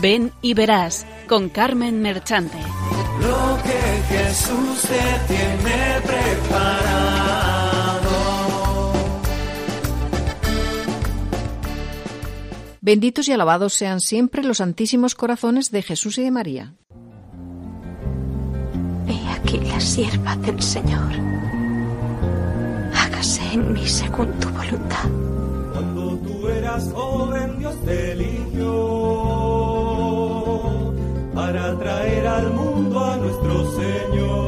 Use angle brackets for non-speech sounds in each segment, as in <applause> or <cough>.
Ven y verás con Carmen Merchante. Lo que Jesús te tiene preparado. Benditos y alabados sean siempre los santísimos corazones de Jesús y de María. He aquí la sierva del Señor. Hágase en mí según tu voluntad. Cuando tú eras joven, Dios te eligió al mundo a nuestro Señor.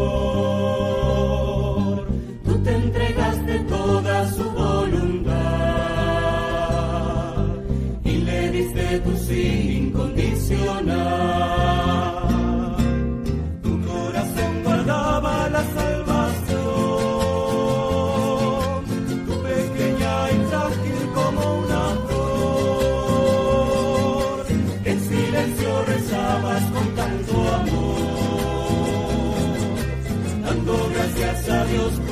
A Dios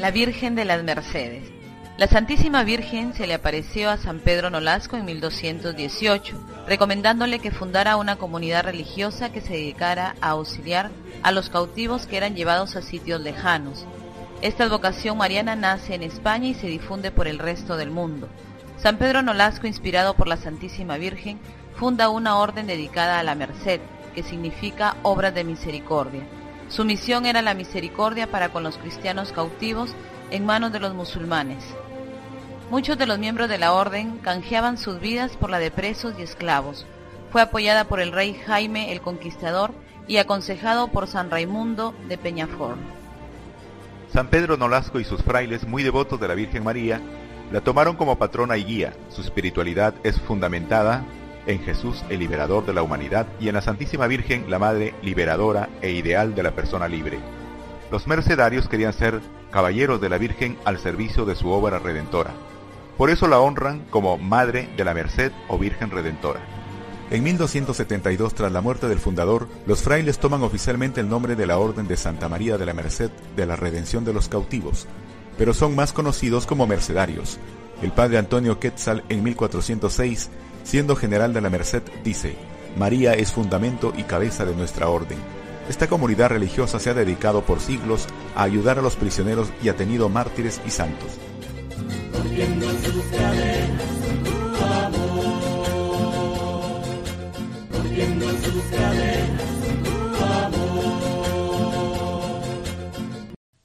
La Virgen de las Mercedes. La Santísima Virgen se le apareció a San Pedro Nolasco en 1218, recomendándole que fundara una comunidad religiosa que se dedicara a auxiliar a los cautivos que eran llevados a sitios lejanos. Esta advocación mariana nace en España y se difunde por el resto del mundo. San Pedro Nolasco, inspirado por la Santísima Virgen, funda una orden dedicada a la Merced, que significa obras de misericordia. Su misión era la misericordia para con los cristianos cautivos en manos de los musulmanes. Muchos de los miembros de la orden canjeaban sus vidas por la de presos y esclavos. Fue apoyada por el rey Jaime el Conquistador y aconsejado por San Raimundo de Peñafort. San Pedro Nolasco y sus frailes, muy devotos de la Virgen María, la tomaron como patrona y guía. Su espiritualidad es fundamentada en Jesús, el liberador de la humanidad, y en la Santísima Virgen, la Madre liberadora e ideal de la persona libre. Los mercedarios querían ser caballeros de la Virgen al servicio de su obra redentora. Por eso la honran como Madre de la Merced o Virgen Redentora. En 1272, tras la muerte del fundador, los frailes toman oficialmente el nombre de la Orden de Santa María de la Merced de la Redención de los Cautivos, pero son más conocidos como mercedarios. El padre Antonio Quetzal en 1406, siendo general de la Merced, dice, María es fundamento y cabeza de nuestra orden. Esta comunidad religiosa se ha dedicado por siglos a ayudar a los prisioneros y ha tenido mártires y santos.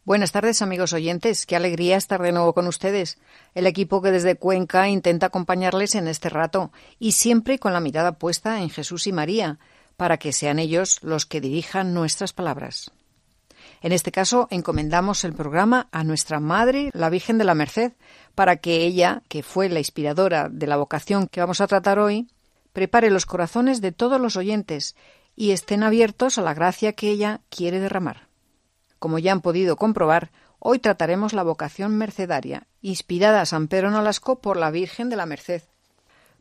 Buenas tardes amigos oyentes, qué alegría estar de nuevo con ustedes. El equipo que desde Cuenca intenta acompañarles en este rato y siempre con la mirada puesta en Jesús y María, para que sean ellos los que dirijan nuestras palabras. En este caso, encomendamos el programa a nuestra Madre, la Virgen de la Merced, para que ella, que fue la inspiradora de la vocación que vamos a tratar hoy, prepare los corazones de todos los oyentes y estén abiertos a la gracia que ella quiere derramar. Como ya han podido comprobar, hoy trataremos la vocación mercedaria, inspirada a San Pedro Nolasco por la Virgen de la Merced,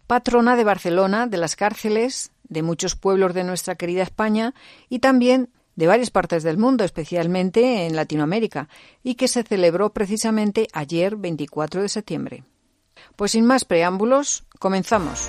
patrona de Barcelona, de las cárceles, de muchos pueblos de nuestra querida España y también de varias partes del mundo, especialmente en Latinoamérica, y que se celebró precisamente ayer 24 de septiembre. Pues sin más preámbulos, comenzamos.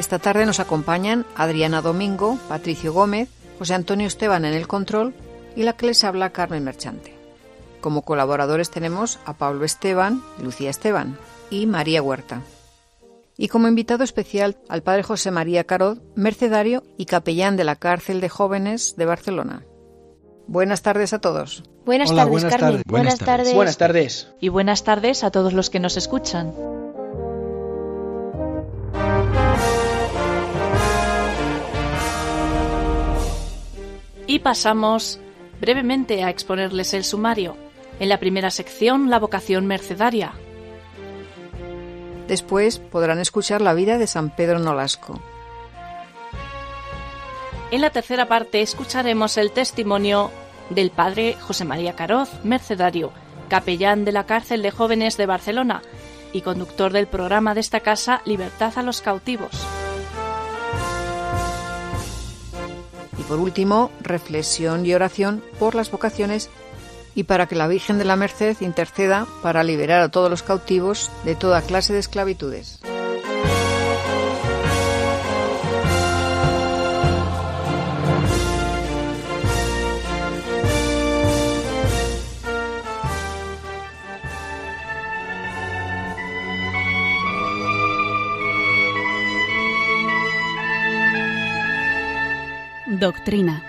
Esta tarde nos acompañan Adriana Domingo, Patricio Gómez, José Antonio Esteban en el control y la que les habla Carmen Merchante. Como colaboradores tenemos a Pablo Esteban, Lucía Esteban y María Huerta. Y como invitado especial al padre José María Carod, mercedario y capellán de la cárcel de jóvenes de Barcelona. Buenas tardes a todos. Buenas Hola, tardes, buenas Carmen. tardes. Buenas tardes. Buenas tardes. Y buenas tardes a todos los que nos escuchan. Pasamos brevemente a exponerles el sumario. En la primera sección, la vocación mercedaria. Después podrán escuchar la vida de San Pedro Nolasco. En la tercera parte escucharemos el testimonio del padre José María Caroz, mercedario, capellán de la cárcel de jóvenes de Barcelona y conductor del programa de esta casa Libertad a los cautivos. Por último, reflexión y oración por las vocaciones y para que la Virgen de la Merced interceda para liberar a todos los cautivos de toda clase de esclavitudes. Doctrina.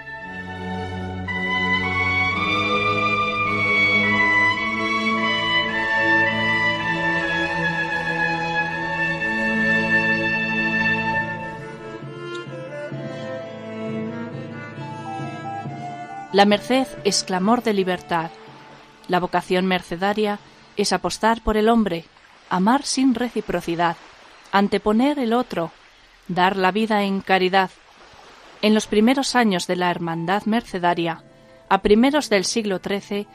La merced es clamor de libertad. La vocación mercedaria es apostar por el hombre, amar sin reciprocidad, anteponer el otro, dar la vida en caridad. En los primeros años de la hermandad mercedaria, a primeros del siglo XIII,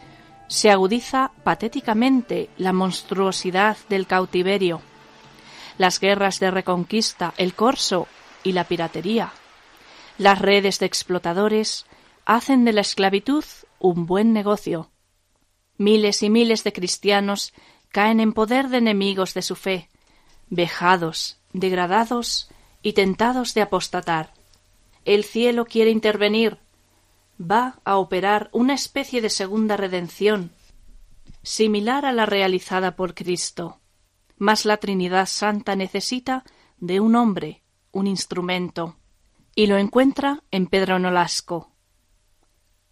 se agudiza patéticamente la monstruosidad del cautiverio, las guerras de reconquista, el corso y la piratería, las redes de explotadores, hacen de la esclavitud un buen negocio. Miles y miles de cristianos caen en poder de enemigos de su fe, vejados, degradados y tentados de apostatar. El cielo quiere intervenir, va a operar una especie de segunda redención, similar a la realizada por Cristo. Mas la Trinidad Santa necesita de un hombre, un instrumento, y lo encuentra en Pedro Nolasco.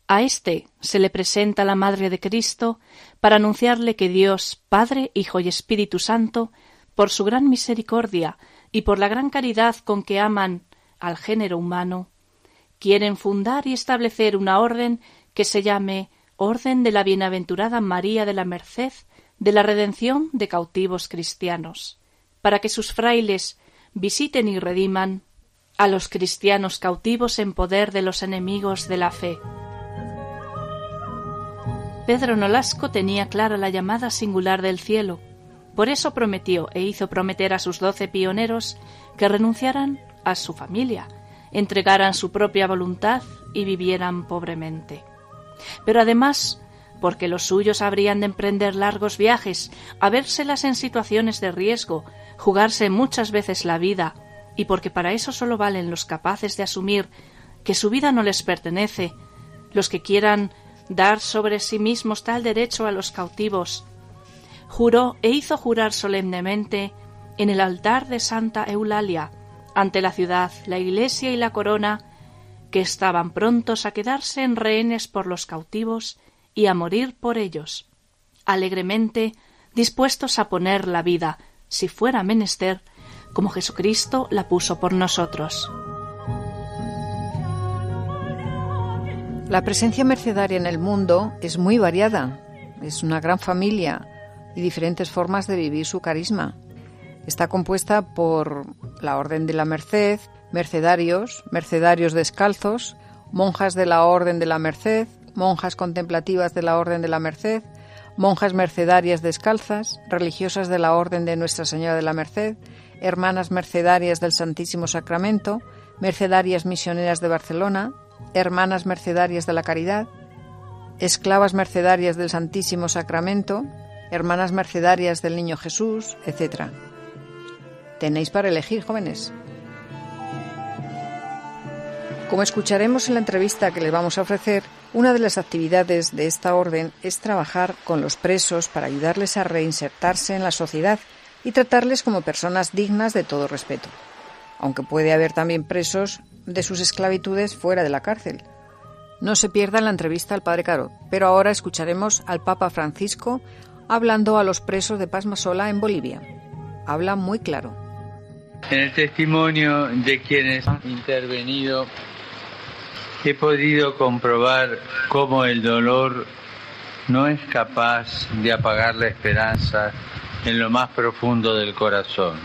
A éste se le presenta la Madre de Cristo para anunciarle que Dios, Padre, Hijo y Espíritu Santo, por su gran misericordia y por la gran caridad con que aman al género humano, quieren fundar y establecer una orden que se llame Orden de la Bienaventurada María de la Merced de la Redención de cautivos cristianos, para que sus frailes visiten y rediman a los cristianos cautivos en poder de los enemigos de la fe. Pedro Nolasco tenía clara la llamada singular del cielo. Por eso prometió e hizo prometer a sus doce pioneros que renunciaran a su familia, entregaran su propia voluntad y vivieran pobremente. Pero además, porque los suyos habrían de emprender largos viajes, a vérselas en situaciones de riesgo, jugarse muchas veces la vida, y porque para eso solo valen los capaces de asumir que su vida no les pertenece, los que quieran dar sobre sí mismos tal derecho a los cautivos. Juró e hizo jurar solemnemente en el altar de Santa Eulalia, ante la ciudad, la iglesia y la corona, que estaban prontos a quedarse en rehenes por los cautivos y a morir por ellos, alegremente dispuestos a poner la vida, si fuera menester, como Jesucristo la puso por nosotros. La presencia mercedaria en el mundo es muy variada. Es una gran familia y diferentes formas de vivir su carisma. Está compuesta por la Orden de la Merced, mercedarios, mercedarios descalzos, monjas de la Orden de la Merced, monjas contemplativas de la Orden de la Merced, monjas mercedarias descalzas, religiosas de la Orden de Nuestra Señora de la Merced, hermanas mercedarias del Santísimo Sacramento, mercedarias misioneras de Barcelona, hermanas mercedarias de la caridad, esclavas mercedarias del Santísimo Sacramento, hermanas mercedarias del Niño Jesús, etc. Tenéis para elegir, jóvenes. Como escucharemos en la entrevista que les vamos a ofrecer, una de las actividades de esta orden es trabajar con los presos para ayudarles a reinsertarse en la sociedad y tratarles como personas dignas de todo respeto aunque puede haber también presos de sus esclavitudes fuera de la cárcel. No se pierda la entrevista al Padre Caro, pero ahora escucharemos al Papa Francisco hablando a los presos de Pasmasola en Bolivia. Habla muy claro. En el testimonio de quienes han intervenido he podido comprobar cómo el dolor no es capaz de apagar la esperanza en lo más profundo del corazón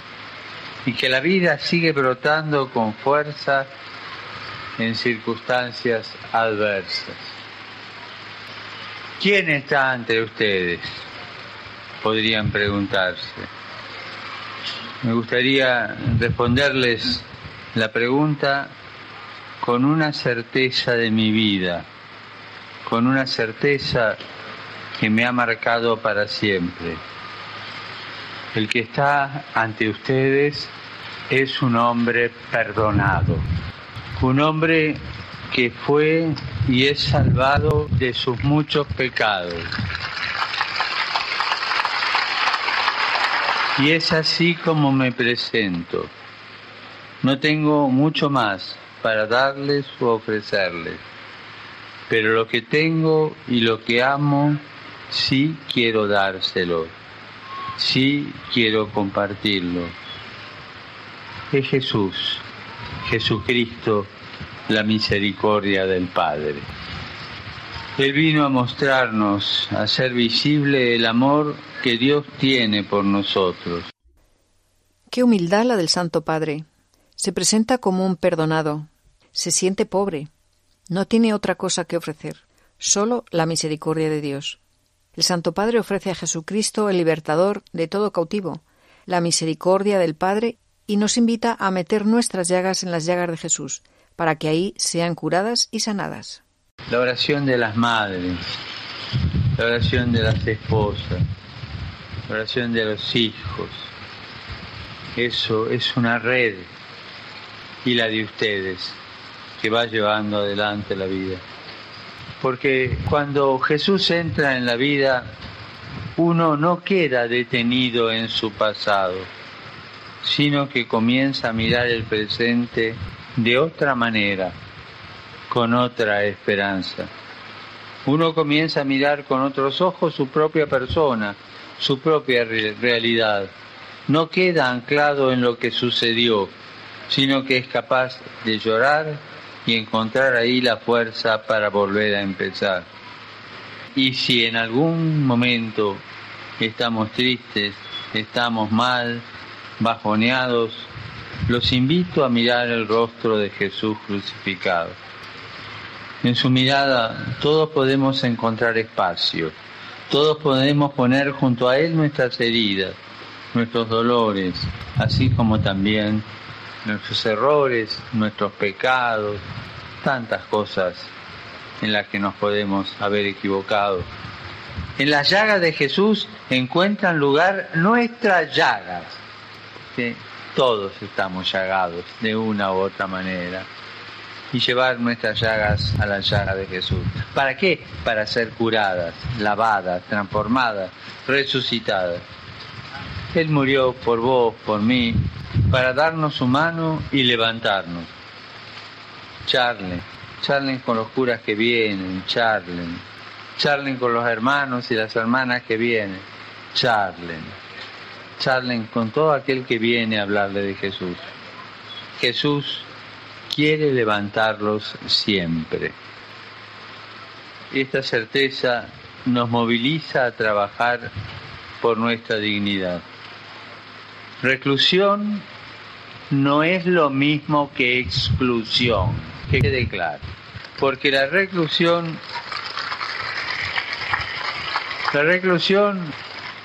y que la vida sigue brotando con fuerza en circunstancias adversas. ¿Quién está ante ustedes? Podrían preguntarse. Me gustaría responderles la pregunta con una certeza de mi vida, con una certeza que me ha marcado para siempre. El que está ante ustedes es un hombre perdonado, un hombre que fue y es salvado de sus muchos pecados. Y es así como me presento. No tengo mucho más para darles o ofrecerles, pero lo que tengo y lo que amo, sí quiero dárselo, sí quiero compartirlo. Es Jesús, Jesucristo, la misericordia del Padre. Él vino a mostrarnos, a hacer visible el amor que Dios tiene por nosotros. Qué humildad la del Santo Padre. Se presenta como un perdonado. Se siente pobre. No tiene otra cosa que ofrecer, solo la misericordia de Dios. El Santo Padre ofrece a Jesucristo el libertador de todo cautivo, la misericordia del Padre y nos invita a meter nuestras llagas en las llagas de Jesús, para que ahí sean curadas y sanadas. La oración de las madres, la oración de las esposas, la oración de los hijos, eso es una red y la de ustedes que va llevando adelante la vida. Porque cuando Jesús entra en la vida, uno no queda detenido en su pasado, sino que comienza a mirar el presente de otra manera, con otra esperanza. Uno comienza a mirar con otros ojos su propia persona, su propia realidad. No queda anclado en lo que sucedió, sino que es capaz de llorar y encontrar ahí la fuerza para volver a empezar. Y si en algún momento estamos tristes, estamos mal, bajoneados, los invito a mirar el rostro de Jesús crucificado. En su mirada todos podemos encontrar espacio, todos podemos poner junto a Él nuestras heridas, nuestros dolores, así como también nuestros errores, nuestros pecados, tantas cosas en las que nos podemos haber equivocado. En las llagas de Jesús encuentran lugar nuestras llagas. Todos estamos llagados de una u otra manera. Y llevar nuestras llagas a la llaga de Jesús. ¿Para qué? Para ser curadas, lavadas, transformadas, resucitadas. Él murió por vos, por mí, para darnos su mano y levantarnos. Charlen, charlen con los curas que vienen, charlen, charlen con los hermanos y las hermanas que vienen, charlen, charlen con todo aquel que viene a hablarle de Jesús. Jesús quiere levantarlos siempre. Esta certeza nos moviliza a trabajar por nuestra dignidad. Reclusión no es lo mismo que exclusión, que quede claro. Porque la reclusión, la reclusión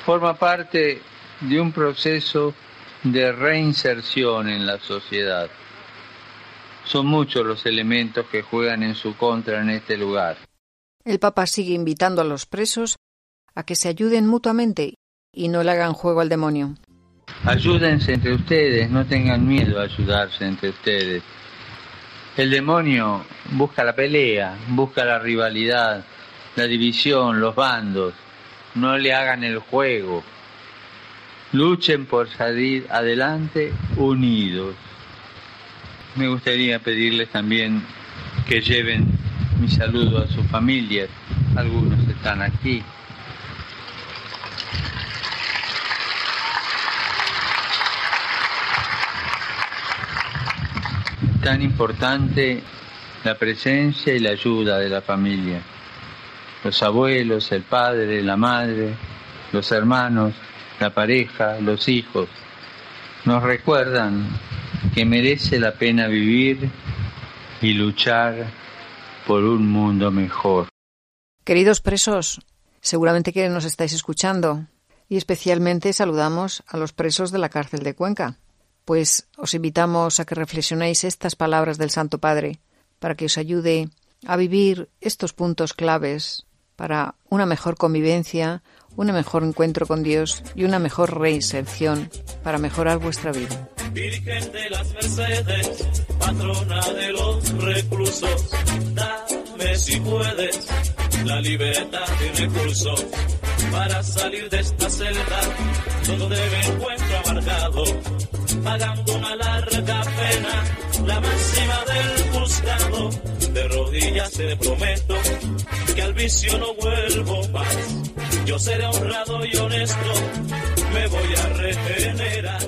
forma parte de un proceso de reinserción en la sociedad. Son muchos los elementos que juegan en su contra en este lugar. El Papa sigue invitando a los presos a que se ayuden mutuamente y no le hagan juego al demonio. Ayúdense entre ustedes, no tengan miedo a ayudarse entre ustedes. El demonio busca la pelea, busca la rivalidad, la división, los bandos. No le hagan el juego. Luchen por salir adelante unidos. Me gustaría pedirles también que lleven mi saludo a sus familias. Algunos están aquí. tan importante la presencia y la ayuda de la familia. Los abuelos, el padre, la madre, los hermanos, la pareja, los hijos, nos recuerdan que merece la pena vivir y luchar por un mundo mejor. Queridos presos, seguramente que nos estáis escuchando y especialmente saludamos a los presos de la cárcel de Cuenca. Pues os invitamos a que reflexionéis estas palabras del Santo Padre para que os ayude a vivir estos puntos claves para una mejor convivencia, un mejor encuentro con Dios y una mejor reinserción para mejorar vuestra vida. Virgen de las Mercedes, patrona de los reclusos, dame si puedes la libertad y recursos para salir de esta celda, todo debe encuentro amargado, pagando una larga pena, la máxima del juzgado. De rodillas te prometo que al vicio no vuelvo más. Yo seré honrado y honesto, me voy a regenerar.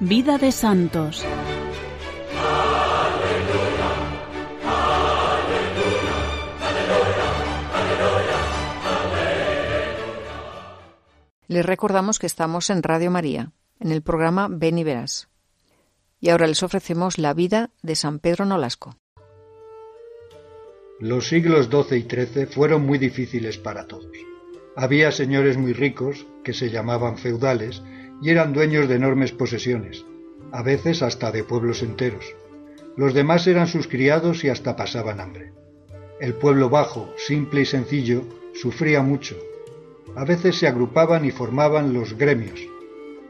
Vida de Santos. Les recordamos que estamos en Radio María, en el programa Ven y Verás. Y ahora les ofrecemos la vida de San Pedro Nolasco. Los siglos XII y XIII fueron muy difíciles para todos. Había señores muy ricos, que se llamaban feudales, y eran dueños de enormes posesiones, a veces hasta de pueblos enteros. Los demás eran sus criados y hasta pasaban hambre. El pueblo bajo, simple y sencillo, sufría mucho, a veces se agrupaban y formaban los gremios,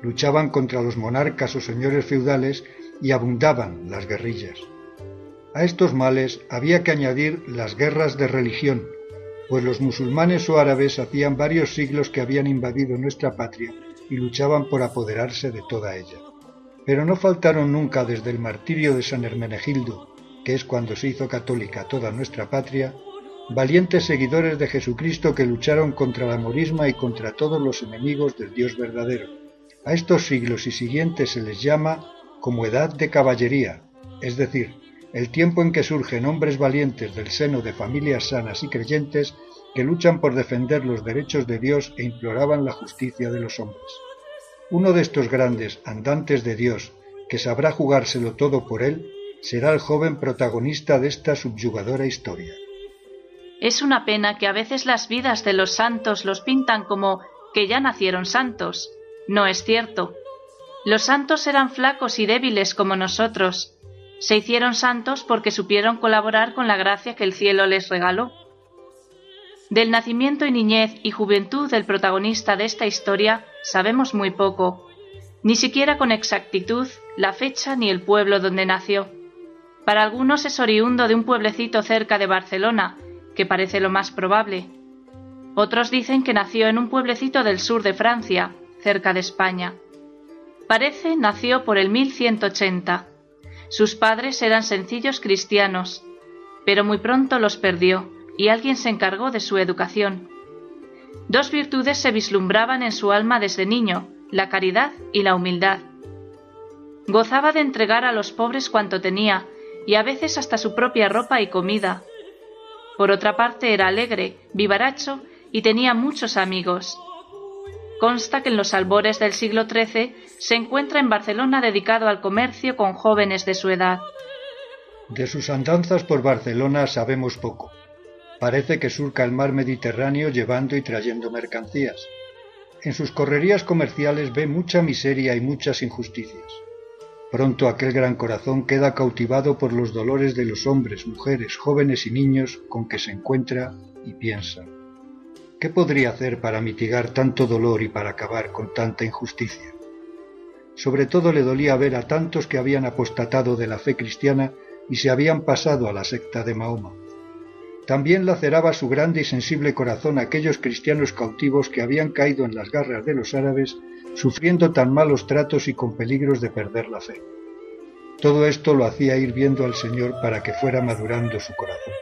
luchaban contra los monarcas o señores feudales y abundaban las guerrillas. A estos males había que añadir las guerras de religión, pues los musulmanes o árabes hacían varios siglos que habían invadido nuestra patria y luchaban por apoderarse de toda ella. Pero no faltaron nunca desde el martirio de San Hermenegildo, que es cuando se hizo católica toda nuestra patria, valientes seguidores de Jesucristo que lucharon contra la morisma y contra todos los enemigos del Dios verdadero. A estos siglos y siguientes se les llama como edad de caballería, es decir, el tiempo en que surgen hombres valientes del seno de familias sanas y creyentes que luchan por defender los derechos de Dios e imploraban la justicia de los hombres. Uno de estos grandes andantes de Dios, que sabrá jugárselo todo por él, será el joven protagonista de esta subyugadora historia. Es una pena que a veces las vidas de los santos los pintan como que ya nacieron santos. No es cierto. Los santos eran flacos y débiles como nosotros. Se hicieron santos porque supieron colaborar con la gracia que el cielo les regaló. Del nacimiento y niñez y juventud del protagonista de esta historia sabemos muy poco, ni siquiera con exactitud la fecha ni el pueblo donde nació. Para algunos es oriundo de un pueblecito cerca de Barcelona, que parece lo más probable. Otros dicen que nació en un pueblecito del sur de Francia, cerca de España. Parece nació por el 1180. Sus padres eran sencillos cristianos, pero muy pronto los perdió y alguien se encargó de su educación. Dos virtudes se vislumbraban en su alma desde niño, la caridad y la humildad. Gozaba de entregar a los pobres cuanto tenía, y a veces hasta su propia ropa y comida, por otra parte era alegre, vivaracho y tenía muchos amigos. Consta que en los albores del siglo XIII se encuentra en Barcelona dedicado al comercio con jóvenes de su edad. De sus andanzas por Barcelona sabemos poco. Parece que surca el mar Mediterráneo llevando y trayendo mercancías. En sus correrías comerciales ve mucha miseria y muchas injusticias. Pronto aquel gran corazón queda cautivado por los dolores de los hombres, mujeres, jóvenes y niños con que se encuentra y piensa. ¿Qué podría hacer para mitigar tanto dolor y para acabar con tanta injusticia? Sobre todo le dolía ver a tantos que habían apostatado de la fe cristiana y se habían pasado a la secta de Mahoma. También laceraba su grande y sensible corazón aquellos cristianos cautivos que habían caído en las garras de los árabes sufriendo tan malos tratos y con peligros de perder la fe. Todo esto lo hacía ir viendo al Señor para que fuera madurando su corazón.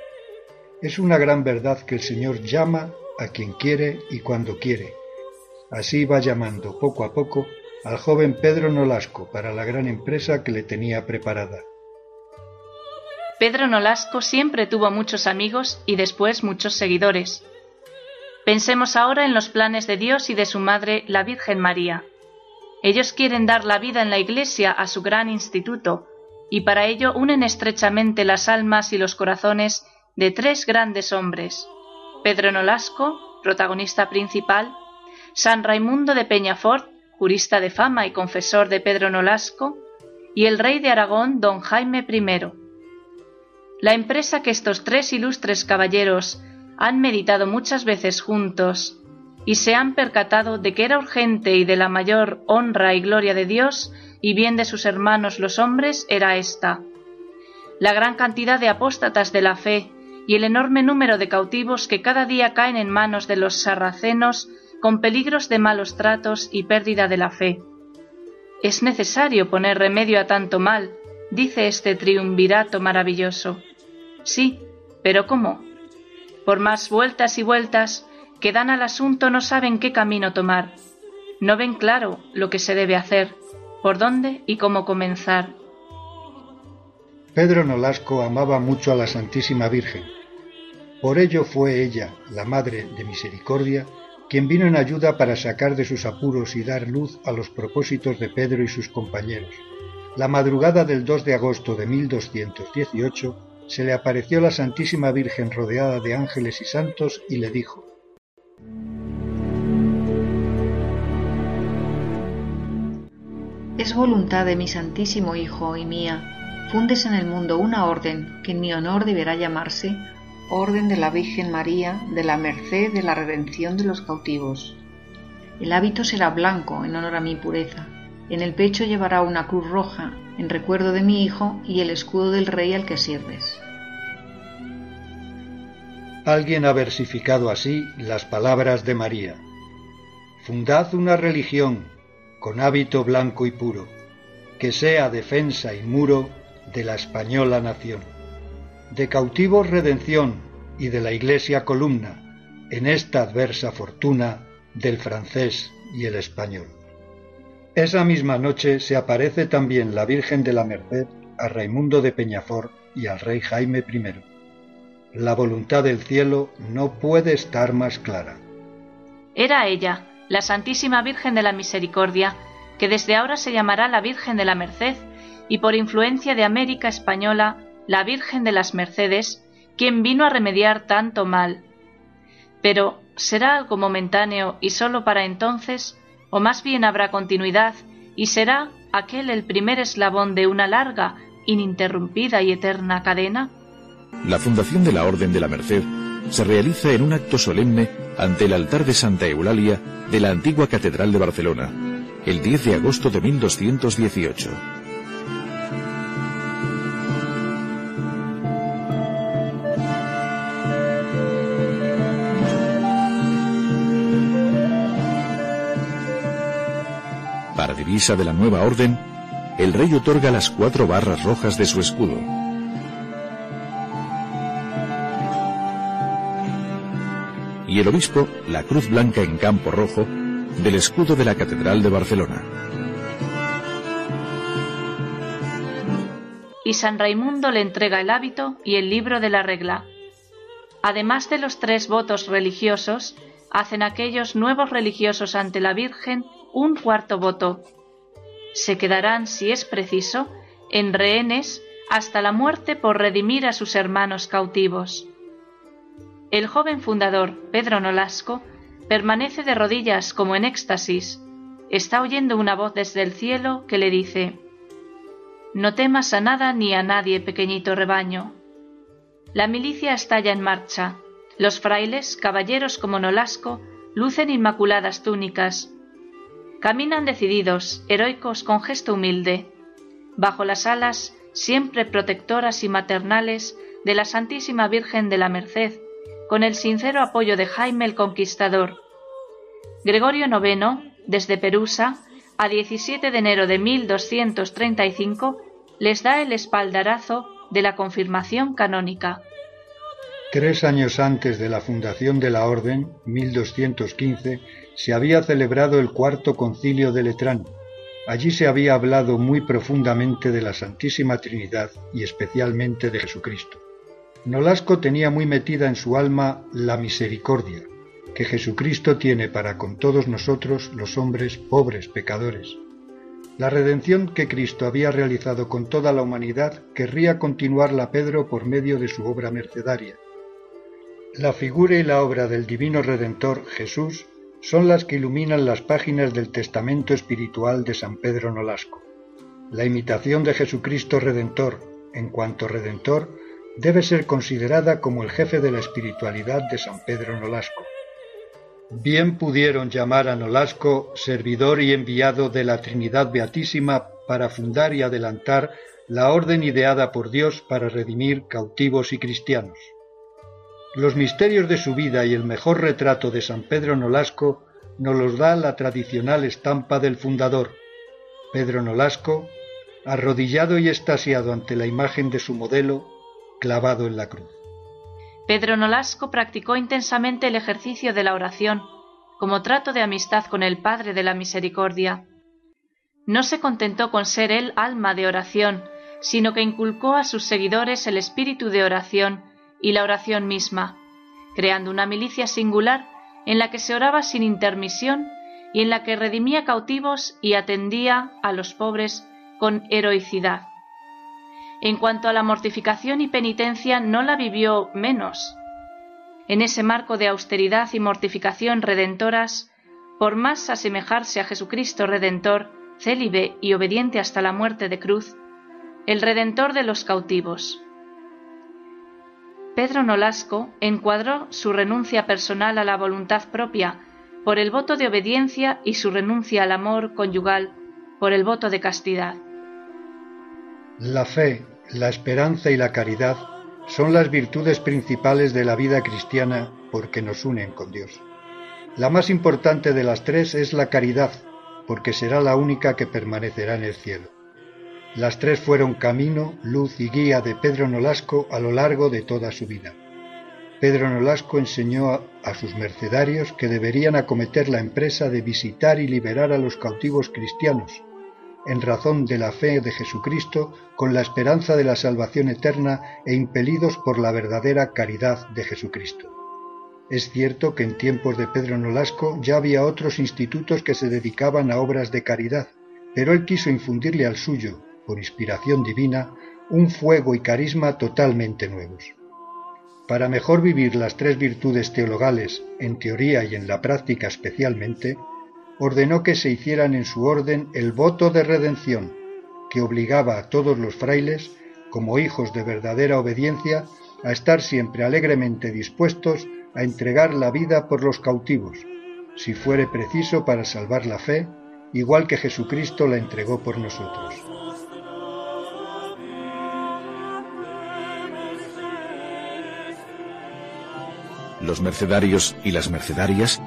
Es una gran verdad que el Señor llama a quien quiere y cuando quiere. Así va llamando poco a poco al joven Pedro Nolasco para la gran empresa que le tenía preparada. Pedro Nolasco siempre tuvo muchos amigos y después muchos seguidores. Pensemos ahora en los planes de Dios y de su madre, la Virgen María. Ellos quieren dar la vida en la Iglesia a su gran instituto, y para ello unen estrechamente las almas y los corazones de tres grandes hombres, Pedro Nolasco, protagonista principal, San Raimundo de Peñafort, jurista de fama y confesor de Pedro Nolasco, y el rey de Aragón, don Jaime I. La empresa que estos tres ilustres caballeros han meditado muchas veces juntos y se han percatado de que era urgente y de la mayor honra y gloria de Dios y bien de sus hermanos los hombres era esta. La gran cantidad de apóstatas de la fe y el enorme número de cautivos que cada día caen en manos de los sarracenos con peligros de malos tratos y pérdida de la fe. Es necesario poner remedio a tanto mal, dice este triunvirato maravilloso. Sí, pero ¿cómo? Por más vueltas y vueltas que dan al asunto no saben qué camino tomar. No ven claro lo que se debe hacer, por dónde y cómo comenzar. Pedro Nolasco amaba mucho a la Santísima Virgen. Por ello fue ella, la Madre de Misericordia, quien vino en ayuda para sacar de sus apuros y dar luz a los propósitos de Pedro y sus compañeros. La madrugada del 2 de agosto de 1218 se le apareció la Santísima Virgen rodeada de ángeles y santos y le dijo, Es voluntad de mi Santísimo Hijo y mía, fundes en el mundo una orden que en mi honor deberá llamarse Orden de la Virgen María de la Merced de la Redención de los Cautivos. El hábito será blanco en honor a mi pureza. En el pecho llevará una cruz roja en recuerdo de mi Hijo y el escudo del Rey al que sirves. Alguien ha versificado así las palabras de María. Fundad una religión con hábito blanco y puro, que sea defensa y muro de la española nación de cautivos redención y de la Iglesia columna en esta adversa fortuna del francés y el español. Esa misma noche se aparece también la Virgen de la Merced a Raimundo de Peñafort y al rey Jaime I. La voluntad del cielo no puede estar más clara. Era ella, la Santísima Virgen de la Misericordia, que desde ahora se llamará la Virgen de la Merced, y por influencia de América Española la Virgen de las Mercedes, quien vino a remediar tanto mal. Pero, ¿será algo momentáneo y sólo para entonces? ¿O más bien habrá continuidad y será aquel el primer eslabón de una larga, ininterrumpida y eterna cadena? La fundación de la Orden de la Merced se realiza en un acto solemne ante el altar de Santa Eulalia de la antigua Catedral de Barcelona, el 10 de agosto de 1218. Divisa de la nueva orden, el rey otorga las cuatro barras rojas de su escudo. Y el obispo la cruz blanca en campo rojo del escudo de la Catedral de Barcelona. Y San Raimundo le entrega el hábito y el libro de la regla. Además de los tres votos religiosos, hacen aquellos nuevos religiosos ante la Virgen un cuarto voto, se quedarán, si es preciso, en rehenes hasta la muerte por redimir a sus hermanos cautivos. El joven fundador, Pedro Nolasco, permanece de rodillas como en éxtasis. Está oyendo una voz desde el cielo que le dice, No temas a nada ni a nadie, pequeñito rebaño. La milicia está ya en marcha. Los frailes, caballeros como Nolasco, lucen inmaculadas túnicas, Caminan decididos, heroicos con gesto humilde, bajo las alas siempre protectoras y maternales de la Santísima Virgen de la Merced, con el sincero apoyo de Jaime el Conquistador. Gregorio IX, desde Perusa, a 17 de enero de 1235, les da el espaldarazo de la confirmación canónica. Tres años antes de la fundación de la Orden, 1215, se había celebrado el cuarto concilio de Letrán, Allí se había hablado muy profundamente de la Santísima Trinidad y especialmente de Jesucristo. Nolasco tenía muy metida en su alma la misericordia que Jesucristo tiene para con todos nosotros los hombres pobres pecadores. La redención que Cristo había realizado con toda la humanidad querría continuarla Pedro por medio de su obra mercedaria. La figura y la obra del Divino Redentor Jesús son las que iluminan las páginas del testamento espiritual de San Pedro Nolasco. La imitación de Jesucristo Redentor, en cuanto Redentor, debe ser considerada como el jefe de la espiritualidad de San Pedro Nolasco. Bien pudieron llamar a Nolasco servidor y enviado de la Trinidad Beatísima para fundar y adelantar la orden ideada por Dios para redimir cautivos y cristianos. Los misterios de su vida y el mejor retrato de San Pedro Nolasco nos los da la tradicional estampa del fundador, Pedro Nolasco, arrodillado y estasiado ante la imagen de su modelo, clavado en la cruz. Pedro Nolasco practicó intensamente el ejercicio de la oración como trato de amistad con el Padre de la Misericordia. No se contentó con ser él alma de oración, sino que inculcó a sus seguidores el espíritu de oración y la oración misma, creando una milicia singular en la que se oraba sin intermisión y en la que redimía cautivos y atendía a los pobres con heroicidad. En cuanto a la mortificación y penitencia, no la vivió menos. En ese marco de austeridad y mortificación redentoras, por más asemejarse a Jesucristo Redentor, célibe y obediente hasta la muerte de cruz, el Redentor de los cautivos. Pedro Nolasco encuadró su renuncia personal a la voluntad propia por el voto de obediencia y su renuncia al amor conyugal por el voto de castidad. La fe, la esperanza y la caridad son las virtudes principales de la vida cristiana porque nos unen con Dios. La más importante de las tres es la caridad, porque será la única que permanecerá en el cielo. Las tres fueron camino, luz y guía de Pedro Nolasco a lo largo de toda su vida. Pedro Nolasco enseñó a, sus mercedarios que deberían acometer la empresa de visitar y liberar a los cautivos cristianos, en razón de la fe de Jesucristo, con la esperanza de la salvación eterna e impelidos por la verdadera caridad de Jesucristo. Es cierto que en tiempos de Pedro Nolasco ya había otros institutos que se dedicaban a obras de caridad, pero él quiso infundirle al suyo, por inspiración divina, un fuego y carisma totalmente nuevos. Para mejor vivir las tres virtudes teologales, en teoría y en la práctica especialmente, ordenó que se hicieran en su orden el voto de redención, que obligaba a todos los frailes, como hijos de verdadera obediencia, a estar siempre alegremente dispuestos a entregar la vida por los cautivos, si fuere preciso para salvar la fe, igual que Jesucristo la entregó por nosotros. Los mercedarios y las mercedarias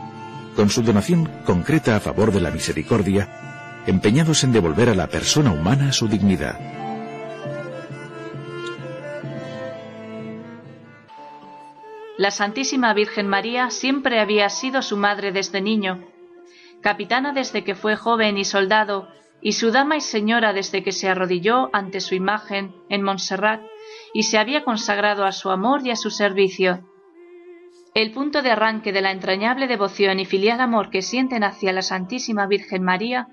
con su donación concreta a favor de la misericordia, empeñados en devolver a la persona humana su dignidad. La Santísima Virgen María siempre había sido su madre desde niño, capitana desde que fue joven y soldado, y su dama y señora desde que se arrodilló ante su imagen en Montserrat y se había consagrado a su amor y a su servicio. El punto de arranque de la entrañable devoción y filial amor que sienten hacia la Santísima Virgen María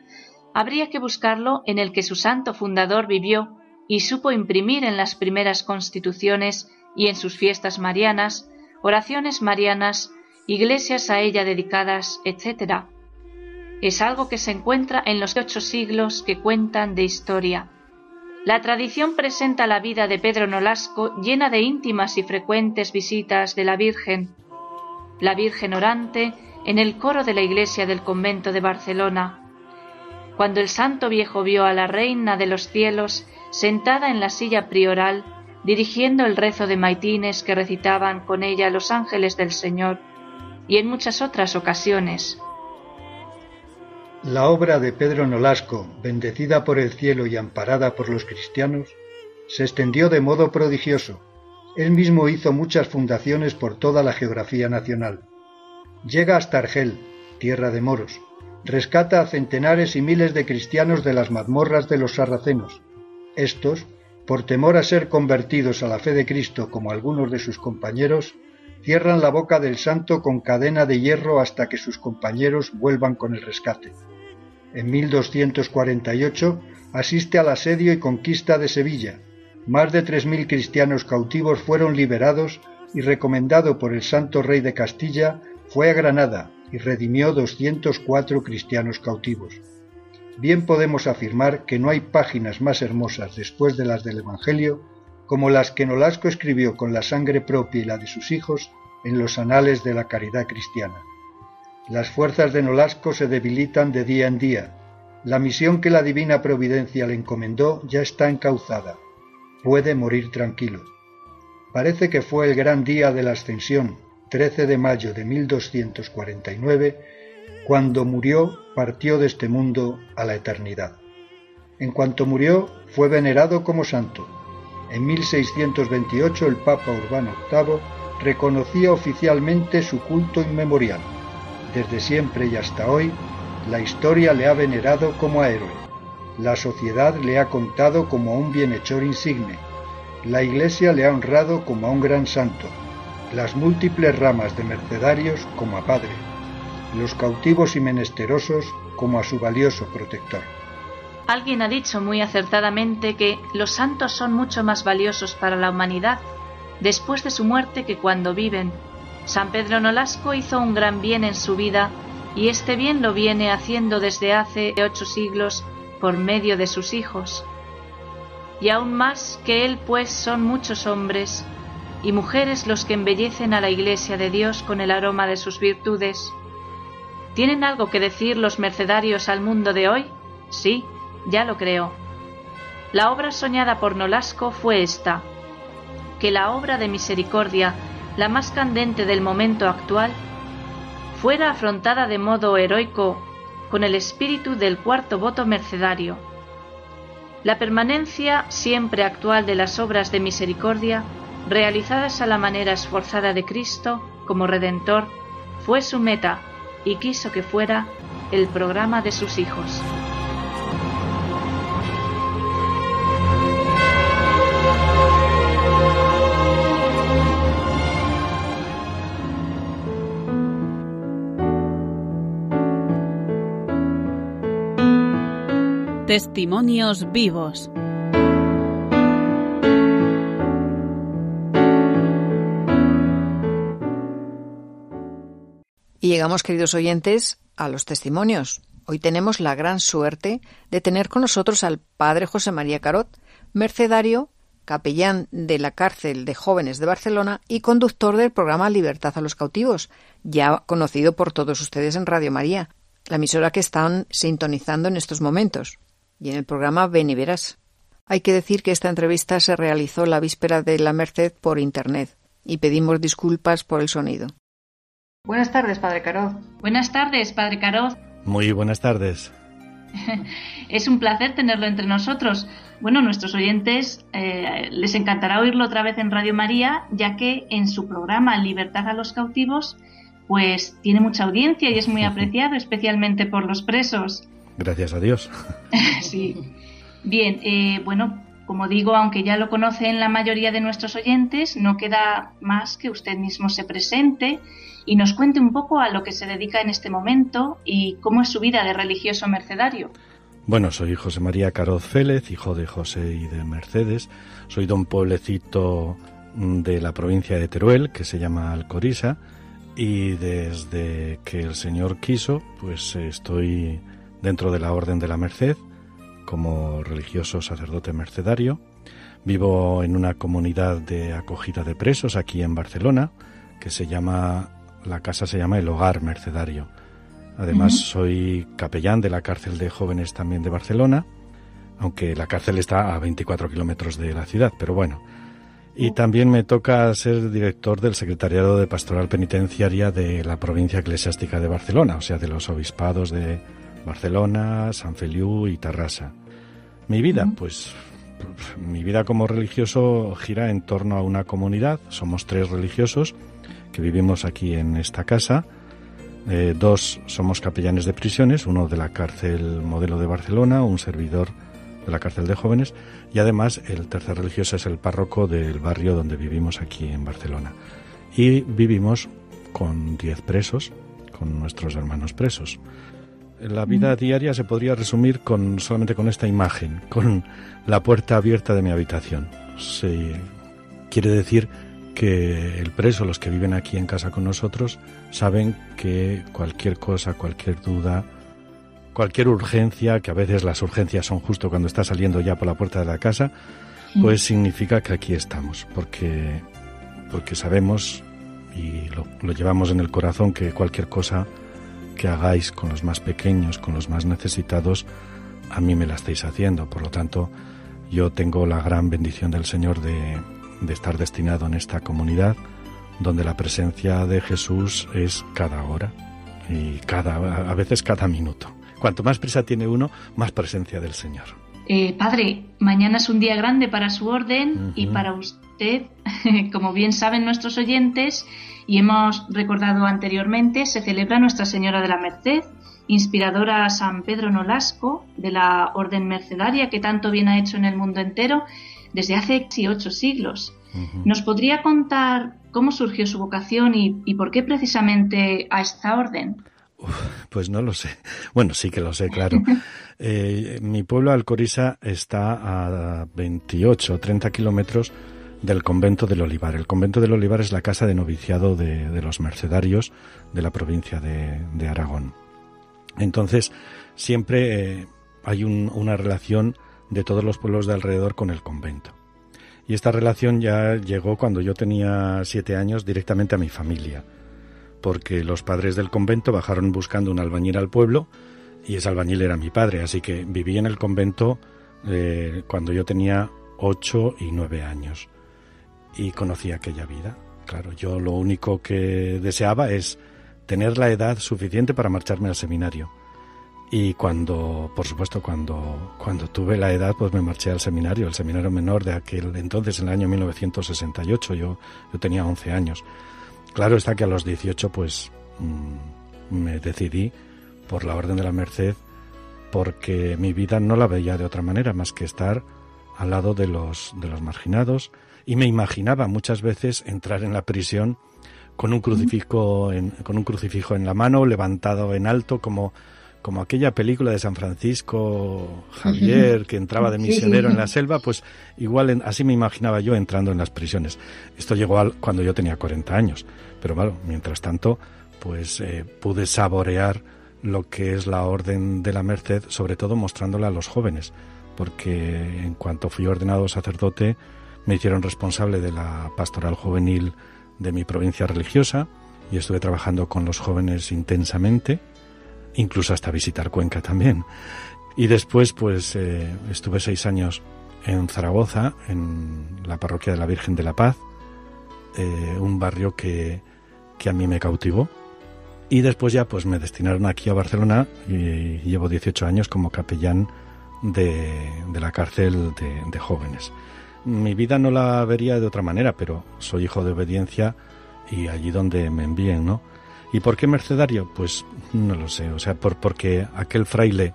habría que buscarlo en el que su santo fundador vivió y supo imprimir en las primeras constituciones y en sus fiestas marianas, oraciones marianas, iglesias a ella dedicadas, etc. Es algo que se encuentra en los ocho siglos que cuentan de historia. La tradición presenta la vida de Pedro Nolasco llena de íntimas y frecuentes visitas de la Virgen, la Virgen orante en el coro de la iglesia del convento de Barcelona. Cuando el santo viejo vio a la reina de los cielos sentada en la silla prioral, dirigiendo el rezo de maitines que recitaban con ella los ángeles del Señor, y en muchas otras ocasiones. La obra de Pedro Nolasco, bendecida por el cielo y amparada por los cristianos, se extendió de modo prodigioso, él mismo hizo muchas fundaciones por toda la geografía nacional. Llega hasta Argel, tierra de moros, rescata a centenares y miles de cristianos de las mazmorras de los sarracenos. Estos, por temor a ser convertidos a la fe de Cristo como algunos de sus compañeros, cierran la boca del santo con cadena de hierro hasta que sus compañeros vuelvan con el rescate. En 1248 asiste al asedio y conquista de Sevilla. Más de tres mil cristianos cautivos fueron liberados y recomendado por el santo rey de Castilla, fue a Granada y redimió 204 cristianos cautivos. Bien podemos afirmar que no hay páginas más hermosas después de las del Evangelio como las que Nolasco escribió con la sangre propia y la de sus hijos en los anales de la caridad cristiana. Las fuerzas de Nolasco se debilitan de día en día. La misión que la divina providencia le encomendó ya está encauzada. Puede morir tranquilo. Parece que fue el gran día de la ascensión, 13 de mayo de 1249, cuando murió, partió de este mundo a la eternidad. En cuanto murió, fue venerado como santo. En 1628 el Papa Urbano VIII reconocía oficialmente su culto inmemorial desde siempre y hasta hoy, la historia le ha venerado como a héroe, la sociedad le ha contado como un bienhechor insigne, la Iglesia le ha honrado como a un gran santo, las múltiples ramas de mercedarios como a padre, los cautivos y menesterosos como a su valioso protector. Alguien ha dicho muy acertadamente que los santos son mucho más valiosos para la humanidad después de su muerte que cuando viven, San Pedro Nolasco hizo un gran bien en su vida y este bien lo viene haciendo desde hace ocho siglos por medio de sus hijos. Y aún más que él, pues son muchos hombres y mujeres los que embellecen a la Iglesia de Dios con el aroma de sus virtudes. ¿Tienen algo que decir los mercedarios al mundo de hoy? Sí, ya lo creo. La obra soñada por Nolasco fue esta, que la obra de misericordia la más candente del momento actual, fuera afrontada de modo heroico con el espíritu del cuarto voto mercedario. La permanencia siempre actual de las obras de misericordia, realizadas a la manera esforzada de Cristo como Redentor, fue su meta y quiso que fuera el programa de sus hijos. Testimonios vivos. Y llegamos, queridos oyentes, a los testimonios. Hoy tenemos la gran suerte de tener con nosotros al padre José María Carot, mercedario, capellán de la cárcel de jóvenes de Barcelona y conductor del programa Libertad a los cautivos, ya conocido por todos ustedes en Radio María, la emisora que están sintonizando en estos momentos y en el programa Ven y Verás. Hay que decir que esta entrevista se realizó la víspera de la Merced por Internet y pedimos disculpas por el sonido. Buenas tardes, Padre Caroz. Buenas tardes, Padre Caroz. Muy buenas tardes. <laughs> es un placer tenerlo entre nosotros. Bueno, nuestros oyentes eh, les encantará oírlo otra vez en Radio María, ya que en su programa Libertad a los cautivos, pues tiene mucha audiencia y es muy <laughs> apreciado, especialmente por los presos. Gracias a Dios. <laughs> sí. Bien, eh, bueno, como digo, aunque ya lo conocen la mayoría de nuestros oyentes, no queda más que usted mismo se presente y nos cuente un poco a lo que se dedica en este momento y cómo es su vida de religioso mercedario. Bueno, soy José María Caroz Félez, hijo de José y de Mercedes. Soy de un pueblecito de la provincia de Teruel que se llama Alcorisa y desde que el Señor quiso, pues estoy dentro de la Orden de la Merced como religioso sacerdote mercedario. Vivo en una comunidad de acogida de presos aquí en Barcelona, que se llama, la casa se llama el Hogar Mercedario. Además, soy capellán de la cárcel de jóvenes también de Barcelona, aunque la cárcel está a 24 kilómetros de la ciudad, pero bueno. Y también me toca ser director del Secretariado de Pastoral Penitenciaria de la provincia eclesiástica de Barcelona, o sea, de los obispados de Barcelona, San Feliu y Tarrasa. Mi vida, pues mi vida como religioso gira en torno a una comunidad. Somos tres religiosos que vivimos aquí en esta casa. Eh, dos somos capellanes de prisiones, uno de la cárcel modelo de Barcelona, un servidor de la cárcel de jóvenes y además el tercer religioso es el párroco del barrio donde vivimos aquí en Barcelona. Y vivimos con diez presos, con nuestros hermanos presos. La vida diaria se podría resumir con solamente con esta imagen, con la puerta abierta de mi habitación. Se quiere decir que el preso, los que viven aquí en casa con nosotros, saben que cualquier cosa, cualquier duda, cualquier urgencia, que a veces las urgencias son justo cuando está saliendo ya por la puerta de la casa, pues significa que aquí estamos, porque, porque sabemos y lo, lo llevamos en el corazón que cualquier cosa que hagáis con los más pequeños, con los más necesitados, a mí me la estáis haciendo. Por lo tanto, yo tengo la gran bendición del Señor de, de estar destinado en esta comunidad donde la presencia de Jesús es cada hora y cada a veces cada minuto. Cuanto más prisa tiene uno, más presencia del Señor. Eh, padre, mañana es un día grande para su orden y para usted, <laughs> como bien saben nuestros oyentes y hemos recordado anteriormente, se celebra Nuestra Señora de la Merced, inspiradora a San Pedro Nolasco de la Orden Mercedaria que tanto bien ha hecho en el mundo entero desde hace ocho siglos. ¿Nos podría contar cómo surgió su vocación y, por qué precisamente a esta orden? pues no lo sé. <laughs> Bueno, sí que lo sé, claro. <laughs> Eh, mi pueblo, Alcorisa, está a 28 o 30 kilómetros del convento del Olivar. El convento del Olivar es la casa de noviciado de, los mercedarios de la provincia de, Aragón. Entonces, siempre eh, hay una relación de todos los pueblos de alrededor con el convento. Y esta relación ya llegó cuando yo tenía siete años directamente a mi familia, porque los padres del convento bajaron buscando un albañil al pueblo y ese albañil era mi padre, así que viví en el convento eh, cuando yo tenía ocho y nueve años y conocí aquella vida. Claro, yo lo único que deseaba es tener la edad suficiente para marcharme al seminario y cuando, por supuesto, cuando, cuando tuve la edad, pues me marché al seminario, el seminario menor de aquel entonces, en el año 1968. Yo, yo tenía 11 años. Claro está que a los 18, pues mm, me decidí por la Orden de la Merced, porque mi vida no la veía de otra manera más que estar al lado de los, de los marginados. Y me imaginaba muchas veces entrar en la prisión con un crucifijo en, con un crucifijo en la mano, levantado en alto, como como aquella película de San Francisco Javier que entraba de misionero en la selva, pues igual así me imaginaba yo entrando en las prisiones. Esto llegó al, cuando yo tenía 40 años, pero bueno, mientras tanto, pues eh, pude saborear lo que es la orden de la Merced, sobre todo mostrándola a los jóvenes, porque en cuanto fui ordenado sacerdote, me hicieron responsable de la pastoral juvenil de mi provincia religiosa y estuve trabajando con los jóvenes intensamente incluso hasta visitar Cuenca también. Y después, pues, eh, estuve seis años en Zaragoza, en la parroquia de la Virgen de la Paz, eh, un barrio que, que, a mí me cautivó. Y después ya, pues, me destinaron aquí a Barcelona y, llevo 18 años como capellán de, de la cárcel de, de jóvenes. Mi vida no la vería de otra manera, pero soy hijo de obediencia y allí donde me envíen, ¿no? ¿Y por qué mercedario? Pues no lo sé, o sea, por, porque aquel fraile,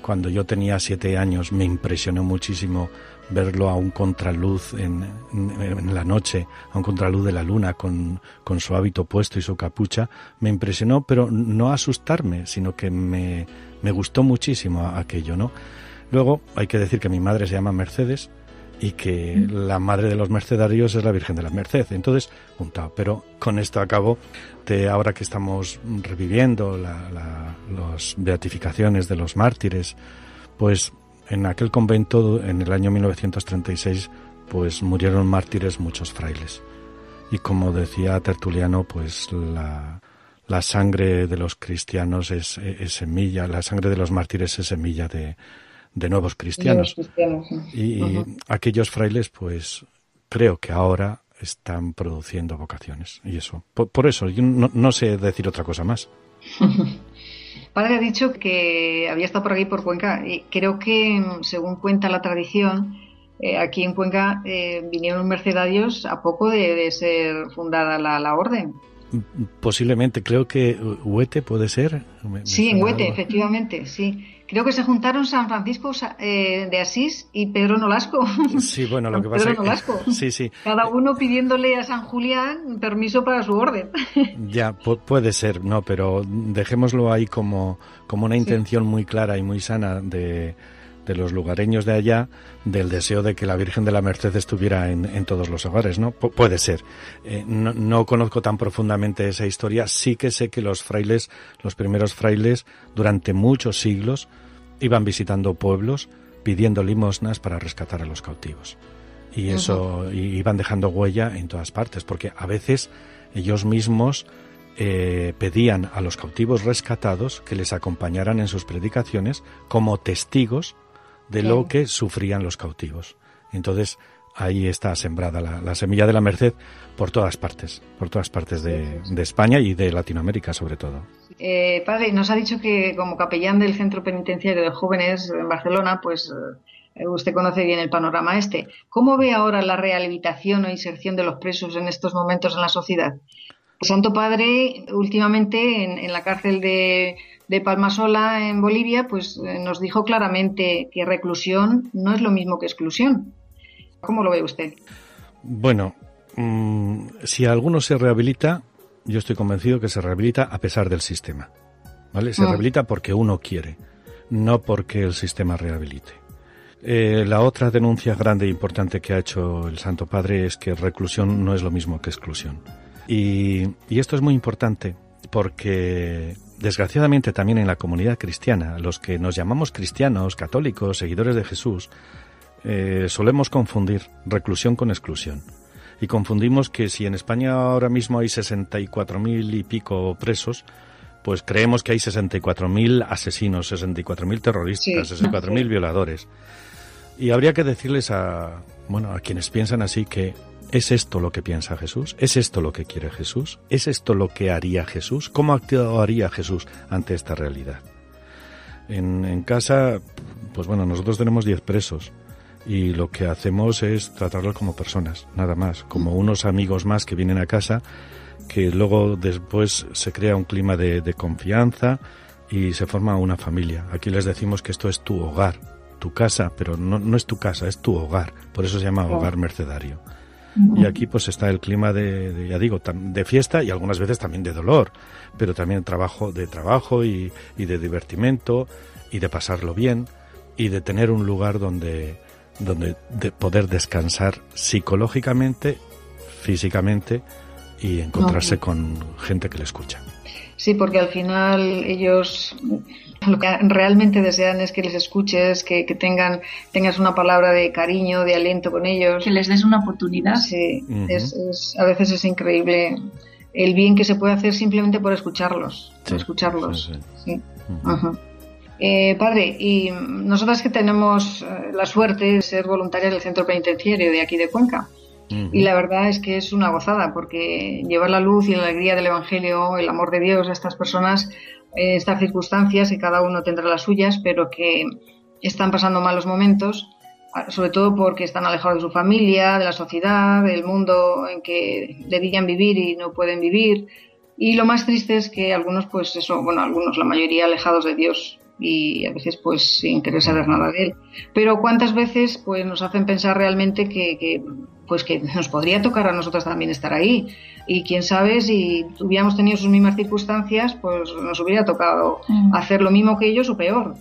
cuando yo tenía siete años, me impresionó muchísimo verlo a un contraluz en, en, la noche, a un contraluz de la luna, con, con, su hábito puesto y su capucha, me impresionó, pero no asustarme, sino que me, me gustó muchísimo aquello, ¿no? Luego hay que decir que mi madre se llama Mercedes, y que la madre de los mercedarios es la Virgen de la Merced. Entonces, juntado. Pero con esto acabo de ahora que estamos reviviendo las beatificaciones de los mártires, pues en aquel convento en el año 1936 pues murieron mártires muchos frailes. Y como decía Tertuliano, pues la, la sangre de los cristianos es, es, semilla, la sangre de los mártires es semilla de, de nuevos cristianos. Y aquellos frailes, pues creo que ahora están produciendo vocaciones. Y eso, por, eso, yo no, sé decir otra cosa más. <laughs> Padre ha dicho que había estado por aquí, por Cuenca, y creo que, según cuenta la tradición, eh, aquí en Cuenca eh, vinieron mercedarios a poco de, ser fundada la, orden. Posiblemente, creo que Huete puede ser. sí, en Huete, efectivamente, sí. Creo que se juntaron San Francisco eh, de Asís y Pedro Nolasco. <laughs> Sí, bueno, lo que pasa es que... <laughs> Sí, sí. Cada uno pidiéndole a San Julián permiso para su orden. <laughs> Ya, puede ser, no, pero dejémoslo ahí como, como una intención muy clara y muy sana de, de los lugareños de allá del deseo de que la Virgen de la Merced estuviera en, todos los hogares, ¿no? puede ser. Eh, no, no, conozco tan profundamente esa historia. Sí que sé que los frailes, los primeros frailes, durante muchos siglos, iban visitando pueblos pidiendo limosnas para rescatar a los cautivos. Y eso, iban dejando huella en todas partes, porque a veces ellos mismos eh, pedían a los cautivos rescatados que les acompañaran en sus predicaciones como testigos de lo que sufrían los cautivos. Entonces, ahí está sembrada la, semilla de la merced por todas partes, por todas partes de, España y de Latinoamérica sobre todo. Eh, padre, nos ha dicho que como capellán del Centro Penitenciario de Jóvenes en Barcelona, pues eh, usted conoce bien el panorama este. ¿Cómo ve ahora la rehabilitación o inserción de los presos en estos momentos en la sociedad? El Santo Padre, últimamente en la cárcel de de Palmasola en Bolivia, pues eh, nos dijo claramente que reclusión no es lo mismo que exclusión. ¿Cómo lo ve usted? Bueno, mm, si alguno se rehabilita, yo estoy convencido que se rehabilita a pesar del sistema. ¿Vale? Se ah. rehabilita porque uno quiere, no porque el sistema rehabilite. Eh, la otra denuncia grande e importante que ha hecho el Santo Padre es que reclusión no es lo mismo que exclusión. Y, y esto es muy importante porque desgraciadamente también en la comunidad cristiana, los que nos llamamos cristianos, católicos, seguidores de Jesús, eh, solemos confundir reclusión con exclusión. Y confundimos que si en España ahora mismo hay 64.000 y pico presos, pues creemos que hay 64.000 asesinos, 64.000 terroristas, 64.000 violadores. Y habría que decirles a, bueno, a quienes piensan así que ¿Es esto lo que piensa Jesús? ¿Es esto lo que quiere Jesús? ¿Es esto lo que haría Jesús? ¿Cómo actuaría Jesús ante esta realidad? En, casa, pues bueno, nosotros tenemos 10 presos y lo que hacemos es tratarlos como personas, nada más, como unos amigos más que vienen a casa, que luego después se crea un clima de, confianza y se forma una familia. Aquí les decimos que esto es tu hogar, tu casa, pero no, no es tu casa, es tu hogar, por eso se llama hogar mercedario. Y aquí pues está el clima de, ya digo, de fiesta y algunas veces también de dolor, pero también trabajo, de trabajo y, de divertimento y de pasarlo bien y de tener un lugar donde, donde de poder descansar psicológicamente, físicamente y encontrarse con gente que le escucha. Sí, porque al final ellos lo que realmente desean es que les escuches, que, tengan, tengas una palabra de cariño, de aliento con ellos. Que les des una oportunidad. Sí, es, a veces es increíble el bien que se puede hacer simplemente por escucharlos. escucharlos. Sí, eh, padre, y nosotras que tenemos eh, la suerte de ser voluntarias del centro penitenciario de aquí de Cuenca. Y la verdad es que es una gozada, porque llevar la luz y la alegría del Evangelio, el amor de Dios a estas personas, estas circunstancias, que cada uno tendrá las suyas, pero que están pasando malos momentos, sobre todo porque están alejados de su familia, de la sociedad, del mundo en que debían vivir y no pueden vivir. Y lo más triste es que algunos, pues eso, bueno, algunos, la mayoría alejados de Dios y a veces pues sin querer saber nada de él. Pero cuántas veces pues nos hacen pensar realmente que pues que nos podría tocar a nosotros también estar ahí y quién sabe si hubiéramos tenido sus mismas circunstancias, pues nos hubiera tocado mm. hacer lo mismo que ellos o peor.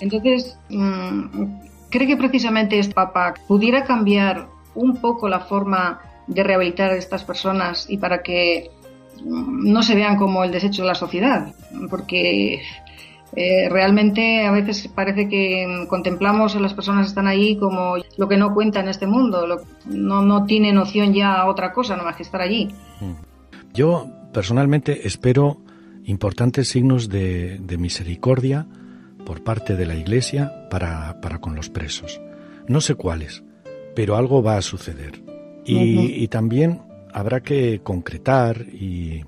Entonces, mm, ¿cree que precisamente este Papa pudiera cambiar un poco la forma de rehabilitar a estas personas y para que mm, no se vean como el desecho de la sociedad? Porque eh, realmente a veces parece que contemplamos a las personas que están ahí como lo que no cuenta en este mundo, no, no tiene noción ya a otra cosa, nada más que estar allí. Yo personalmente espero importantes signos de, misericordia por parte de la Iglesia para, para, con los presos. No sé cuáles, pero algo va a suceder. Y, y también habrá que concretar y,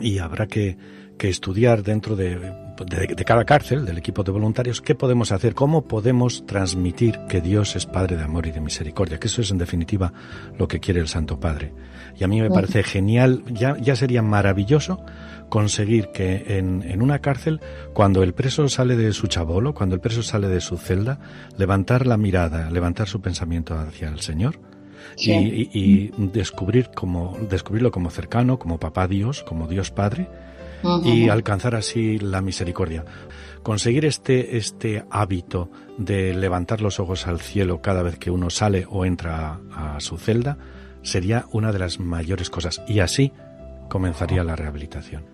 y habrá que, que estudiar dentro de de, cada cárcel, del equipo de voluntarios, qué podemos hacer, cómo podemos transmitir que Dios es Padre de amor y de misericordia, que eso es en definitiva lo que quiere el Santo Padre. Y a mí me parece genial, ya, ya sería maravilloso conseguir que en, en, una cárcel, cuando el preso sale de su chabolo, cuando el preso sale de su celda, levantar la mirada, levantar su pensamiento hacia el Señor y, y, descubrir como, descubrirlo como cercano, como papá Dios, como Dios Padre, y alcanzar así la misericordia. Conseguir este, este hábito de levantar los ojos al cielo cada vez que uno sale o entra a, su celda sería una de las mayores cosas y así comenzaría la rehabilitación.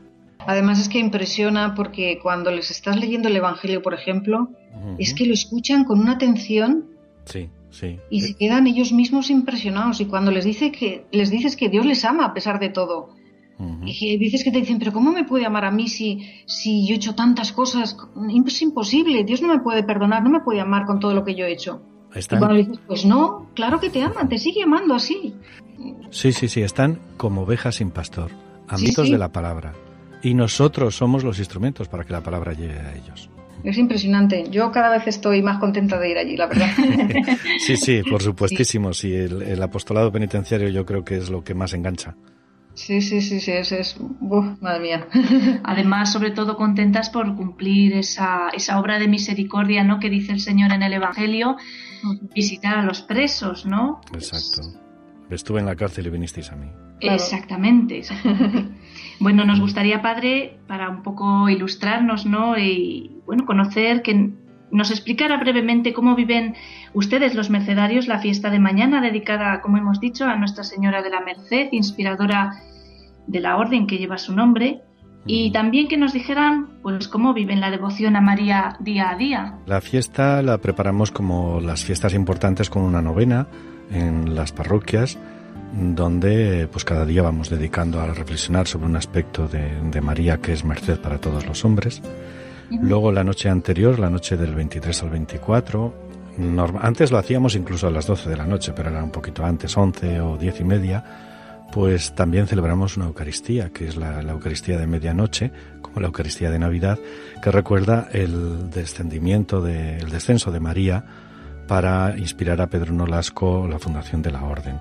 Además es que impresiona porque cuando les estás leyendo el Evangelio, por ejemplo, es que lo escuchan con una atención. Sí, sí. Y se quedan ellos mismos impresionados. Y cuando les dice que les dices que Dios les ama a pesar de todo, dices que te dicen, pero ¿cómo me puede amar a mí si, si yo he hecho tantas cosas? Es imposible, Dios no me puede perdonar, no me puede amar con todo lo que yo he hecho. Y cuando dices, pues no, claro que te ama, te sigue amando así. Sí, sí, sí, están como ovejas sin pastor, amigos de la palabra. Y nosotros somos los instrumentos para que la palabra llegue a ellos. Es impresionante. Yo cada vez estoy más contenta de ir allí, la verdad. <laughs> sí, sí, por supuestísimo. Sí, el apostolado penitenciario yo creo que es lo que más engancha. Sí, sí, sí, sí, es, es madre mía. <laughs> Además, sobre todo contentas por cumplir esa, esa obra de misericordia, ¿no? Que dice el Señor en el Evangelio, visitar a los presos, ¿no? Exacto. Estuve en la cárcel y vinisteis a mí. Exactamente, exactamente. <laughs> bueno, nos gustaría, Padre, para un poco ilustrarnos, ¿no? Y, bueno, conocer que nos explicara brevemente cómo viven ustedes, los mercedarios, la fiesta de mañana dedicada, como hemos dicho, a Nuestra Señora de la Merced, inspiradora de la orden que lleva su nombre, y también que nos dijeran pues cómo viven la devoción a María día a día. La fiesta la preparamos como las fiestas importantes con una novena en las parroquias donde pues cada día vamos dedicando a reflexionar sobre un aspecto de, de María que es merced para todos los hombres Luego la noche anterior, la noche del 23 al 24, antes lo hacíamos incluso a las 12 de la noche, pero era un poquito antes, 11 o 10 y media, pues también celebramos una Eucaristía, que es la, Eucaristía de medianoche, como la Eucaristía de Navidad, que recuerda el descendimiento, de, el descenso de María para inspirar a Pedro Nolasco la fundación de la Orden.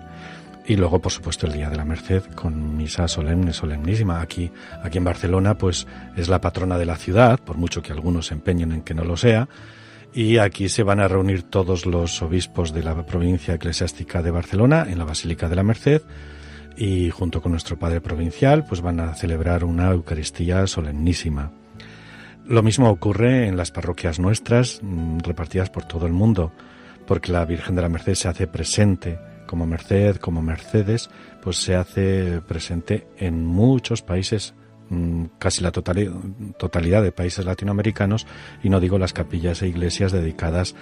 Y luego, por supuesto, el Día de la Merced con misa solemne, solemnísima. Aquí, aquí en Barcelona, pues es la patrona de la ciudad, por mucho que algunos se empeñen en que no lo sea. Y aquí se van a reunir todos los obispos de la provincia eclesiástica de Barcelona en la Basílica de la Merced y junto con nuestro padre provincial, pues van a celebrar una Eucaristía solemnísima. Lo mismo ocurre en las parroquias nuestras, mm, repartidas por todo el mundo, porque la Virgen de la Merced se hace presente como Merced, como Mercedes, pues se hace presente en muchos países, mm, casi la totalidad de países latinoamericanos, y no digo las capillas e iglesias dedicadas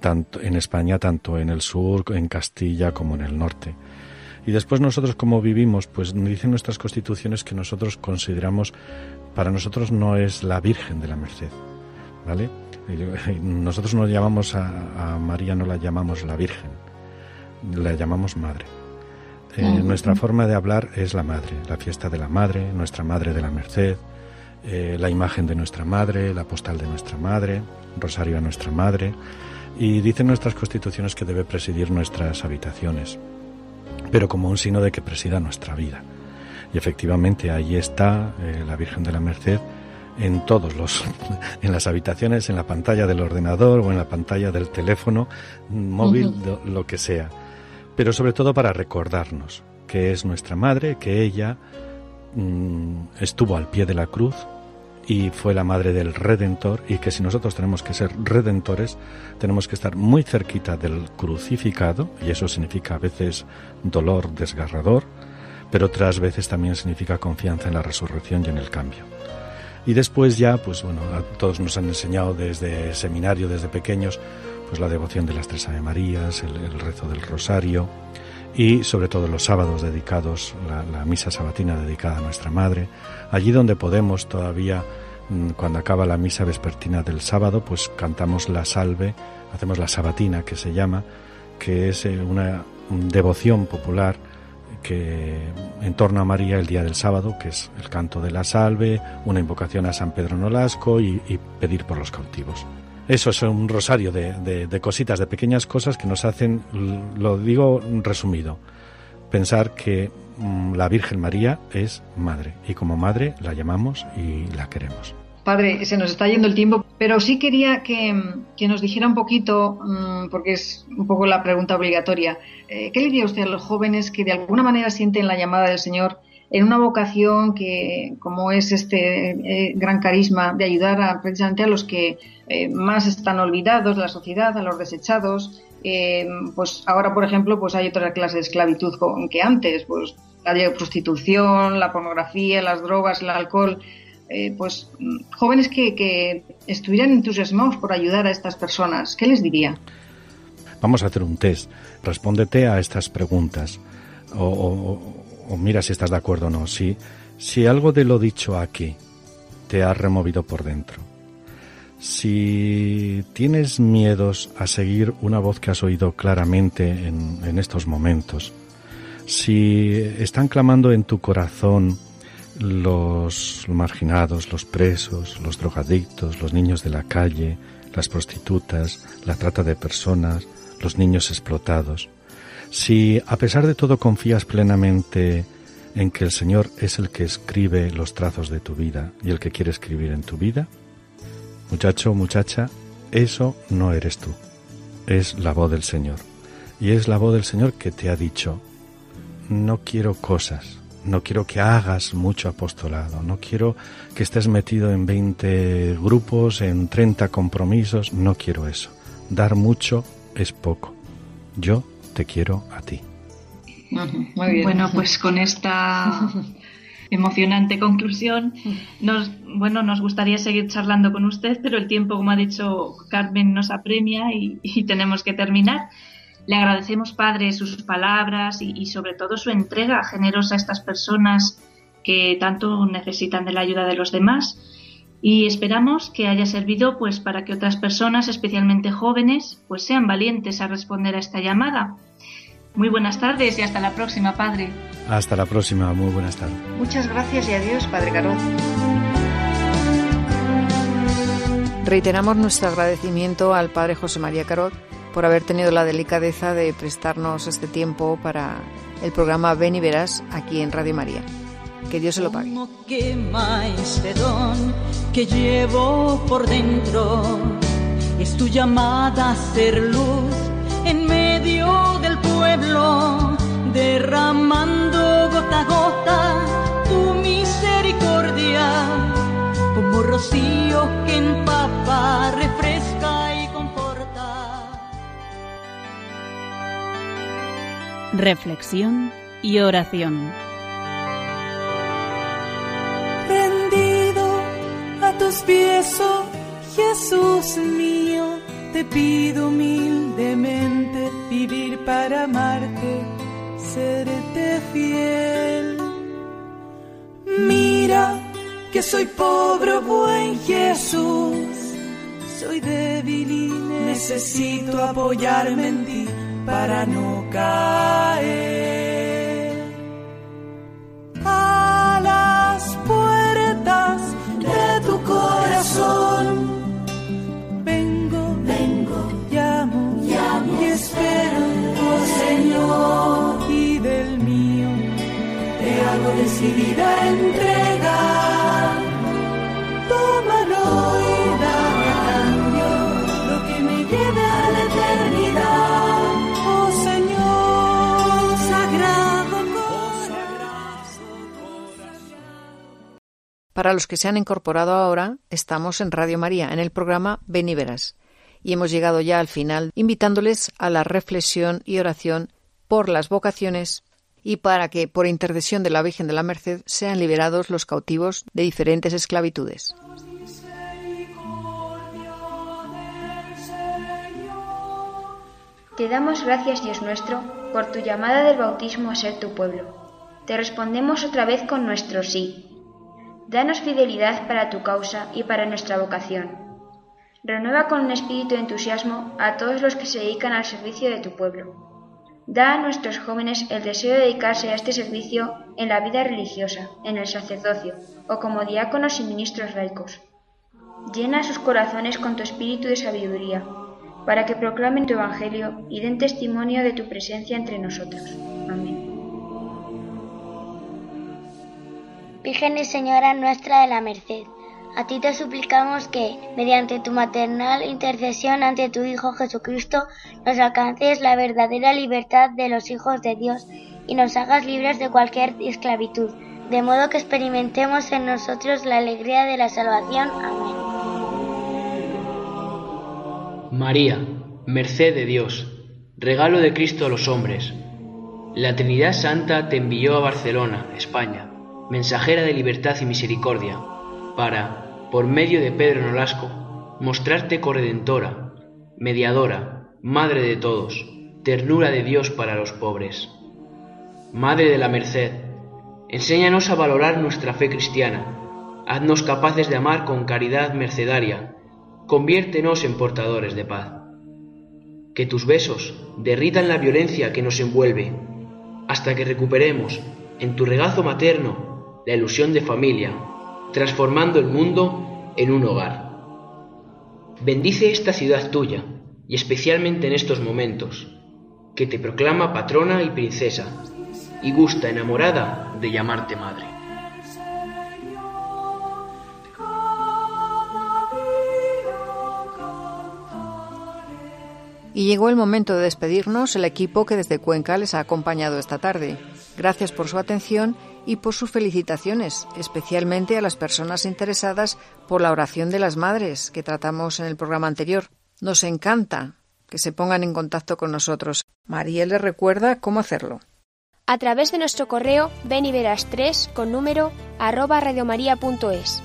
tanto en España, tanto en el sur, en Castilla, como en el norte. Y después nosotros como vivimos, pues dicen nuestras constituciones que nosotros consideramos, para nosotros no es la Virgen de la Merced, ¿vale? <laughs> Nosotros no llamamos a María, no la llamamos la Virgen, la llamamos madre. Eh, nuestra forma de hablar es la madre, la fiesta de la madre, nuestra madre de la merced, eh, la imagen de nuestra madre, la postal de nuestra madre, rosario a nuestra madre, y dicen nuestras constituciones que debe presidir nuestras habitaciones, pero como un signo de que presida nuestra vida. Y efectivamente ahí está eh, la Virgen de la Merced en todos los, <laughs> en las habitaciones, en la pantalla del ordenador o en la pantalla del teléfono móvil, lo que sea pero sobre todo para recordarnos que es nuestra madre, que ella mm, estuvo al pie de la cruz y fue la madre del Redentor y que si nosotros tenemos que ser redentores, tenemos que estar muy cerquita del crucificado y eso significa a veces dolor desgarrador, pero otras veces también significa confianza en la resurrección y en el cambio. Y después ya, pues bueno, todos nos han enseñado desde seminario, desde pequeños, pues la devoción de las tres Ave Marías, el, rezo del Rosario y sobre todo los sábados dedicados, la, misa sabatina dedicada a nuestra Madre. Allí donde podemos todavía, mm, cuando acaba la misa vespertina del sábado, pues cantamos la salve, hacemos la sabatina que se llama, que es eh, una devoción popular que en torno a María el día del sábado, que es el canto de la salve, una invocación a San Pedro Nolasco y, pedir por los cautivos. Eso es un rosario de, de, cositas, de pequeñas cosas que nos hacen, lo digo resumido, pensar que mm, la Virgen María es madre y como madre la llamamos y la queremos. Padre, se nos está yendo el tiempo, pero sí quería que, nos dijera un poquito, mm, porque es un poco la pregunta obligatoria, eh, ¿qué le diría usted a los jóvenes que de alguna manera sienten la llamada del Señor en una vocación que, como es este eh, gran carisma de ayudar a, precisamente a los que eh, más están olvidados de la sociedad, a los desechados? pues ahora, por ejemplo, pues hay otra clase de esclavitud que antes, pues la prostitución, la pornografía, las drogas, el alcohol. Eh, pues jóvenes que, estuvieran entusiasmados por ayudar a estas personas, ¿qué les diría? Vamos a hacer un test. Respóndete a estas preguntas. O, mira si estás de acuerdo o no. Si, si algo de lo dicho aquí te ha removido por dentro. Si tienes miedos a seguir una voz que has oído claramente en, en estos momentos. Si están clamando en tu corazón los marginados, los presos, los drogadictos, los niños de la calle, las prostitutas, la trata de personas, los niños explotados. Si a pesar de todo confías plenamente en que el Señor es el que escribe los trazos de tu vida y el que quiere escribir en tu vida, muchacho, muchacha, eso no eres tú, es la voz del Señor. Y es la voz del Señor que te ha dicho, no quiero cosas, no quiero que hagas mucho apostolado, no quiero que estés metido en 20 grupos, en 30 compromisos, no quiero eso. Dar mucho es poco. Yo te quiero a ti. Muy bien. Bueno, pues con esta <laughs> emocionante conclusión, nos, bueno, nos gustaría seguir charlando con usted, pero el tiempo, como ha dicho Carmen, nos apremia y tenemos que terminar. Le agradecemos, Padre, sus palabras y, sobre todo su entrega generosa a estas personas que tanto necesitan de la ayuda de los demás y esperamos que haya servido pues para que otras personas, especialmente jóvenes, pues sean valientes a responder a esta llamada. Muy buenas tardes y hasta la próxima, Padre. Hasta la próxima, muy buenas tardes. Muchas gracias y adiós, Padre Carol. Reiteramos nuestro agradecimiento al Padre José María Carot por haber tenido la delicadeza de prestarnos este tiempo para el programa Ven y Verás aquí en Radio María. Que Dios se lo pague. quema este don que llevo por dentro. Es tu llamada a ser luz en medio del pueblo, derramando gota a gota tu misericordia, como rocío que empapa, refresca y reflexión y oración. Jesús mío, te pido humildemente vivir para amarte, serte fiel. Mira que soy pobre, buen Jesús, soy débil y necesito apoyarme en ti para no caer a las puertas decidida entrega. Tómalo y cambio lo que me lleve a la eternidad. Para los que se han incorporado ahora, estamos en Radio María, en el programa Ven y Verás. Y hemos llegado ya al final, invitándoles a la reflexión y oración por las vocaciones y para que, por intercesión de la Virgen de la Merced, sean liberados los cautivos de diferentes esclavitudes. Te damos gracias, Dios nuestro, por tu llamada del bautismo a ser tu pueblo. Te respondemos otra vez con nuestro sí Danos fidelidad para tu causa y para nuestra vocación. Renueva con un espíritu de entusiasmo a todos los que se dedican al servicio de tu pueblo. Da a nuestros jóvenes el deseo de dedicarse a este servicio en la vida religiosa, en el sacerdocio o como diáconos y ministros laicos. Llena sus corazones con tu espíritu de sabiduría, para que proclamen tu Evangelio y den testimonio de tu presencia entre nosotros. Amén. Virgen y Señora nuestra de la Merced, a ti te suplicamos que, mediante tu maternal intercesión ante tu Hijo Jesucristo, nos alcances la verdadera libertad de los hijos de Dios y nos hagas libres de cualquier esclavitud, de modo que experimentemos en nosotros la alegría de la salvación. Amén. María, merced de Dios, regalo de Cristo a los hombres. La Trinidad Santa te envió a Barcelona, España, mensajera de libertad y misericordia, para, por medio de Pedro Nolasco, mostrarte corredentora, mediadora, madre de todos, ternura de Dios para los pobres. Madre de la Merced, enséñanos a valorar nuestra fe cristiana, haznos capaces de amar con caridad mercedaria, conviértenos en portadores de paz. Que tus besos derritan la violencia que nos envuelve, hasta que recuperemos, en tu regazo materno, la ilusión de familia, transformando el mundo en un hogar. Bendice esta ciudad tuya, y especialmente en estos momentos, que te proclama patrona y princesa, y gusta enamorada de llamarte madre. Y llegó el momento de despedirnos el equipo que desde Cuenca les ha acompañado esta tarde. Gracias por su atención y por sus felicitaciones, especialmente a las personas interesadas por la oración de las madres que tratamos en el programa anterior. Nos encanta que se pongan en contacto con nosotros. María les recuerda cómo hacerlo. A través de nuestro correo beniveras 3 con número arroba radiomaria.es.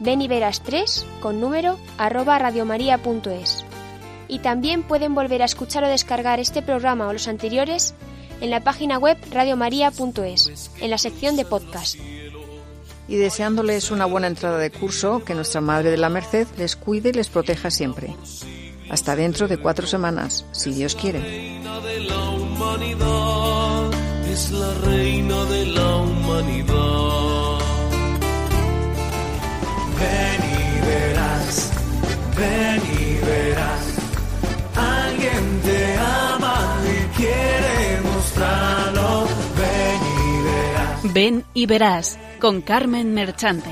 Beniveras 3 con número arroba radiomaria.es y también pueden volver a escuchar o descargar este programa o los anteriores en la página web radiomaria.es, en la sección de podcast. Y deseándoles una buena entrada de curso, que nuestra Madre de la Merced les cuide y les proteja siempre. Hasta dentro de cuatro semanas, si Dios quiere. Es la reina de la humanidad. Ven y verás, ven y verás alguien te ama y quiere Ven y verás. Ven y verás con Carmen Merchante.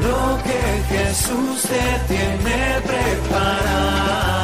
Lo que Jesús te tiene preparado.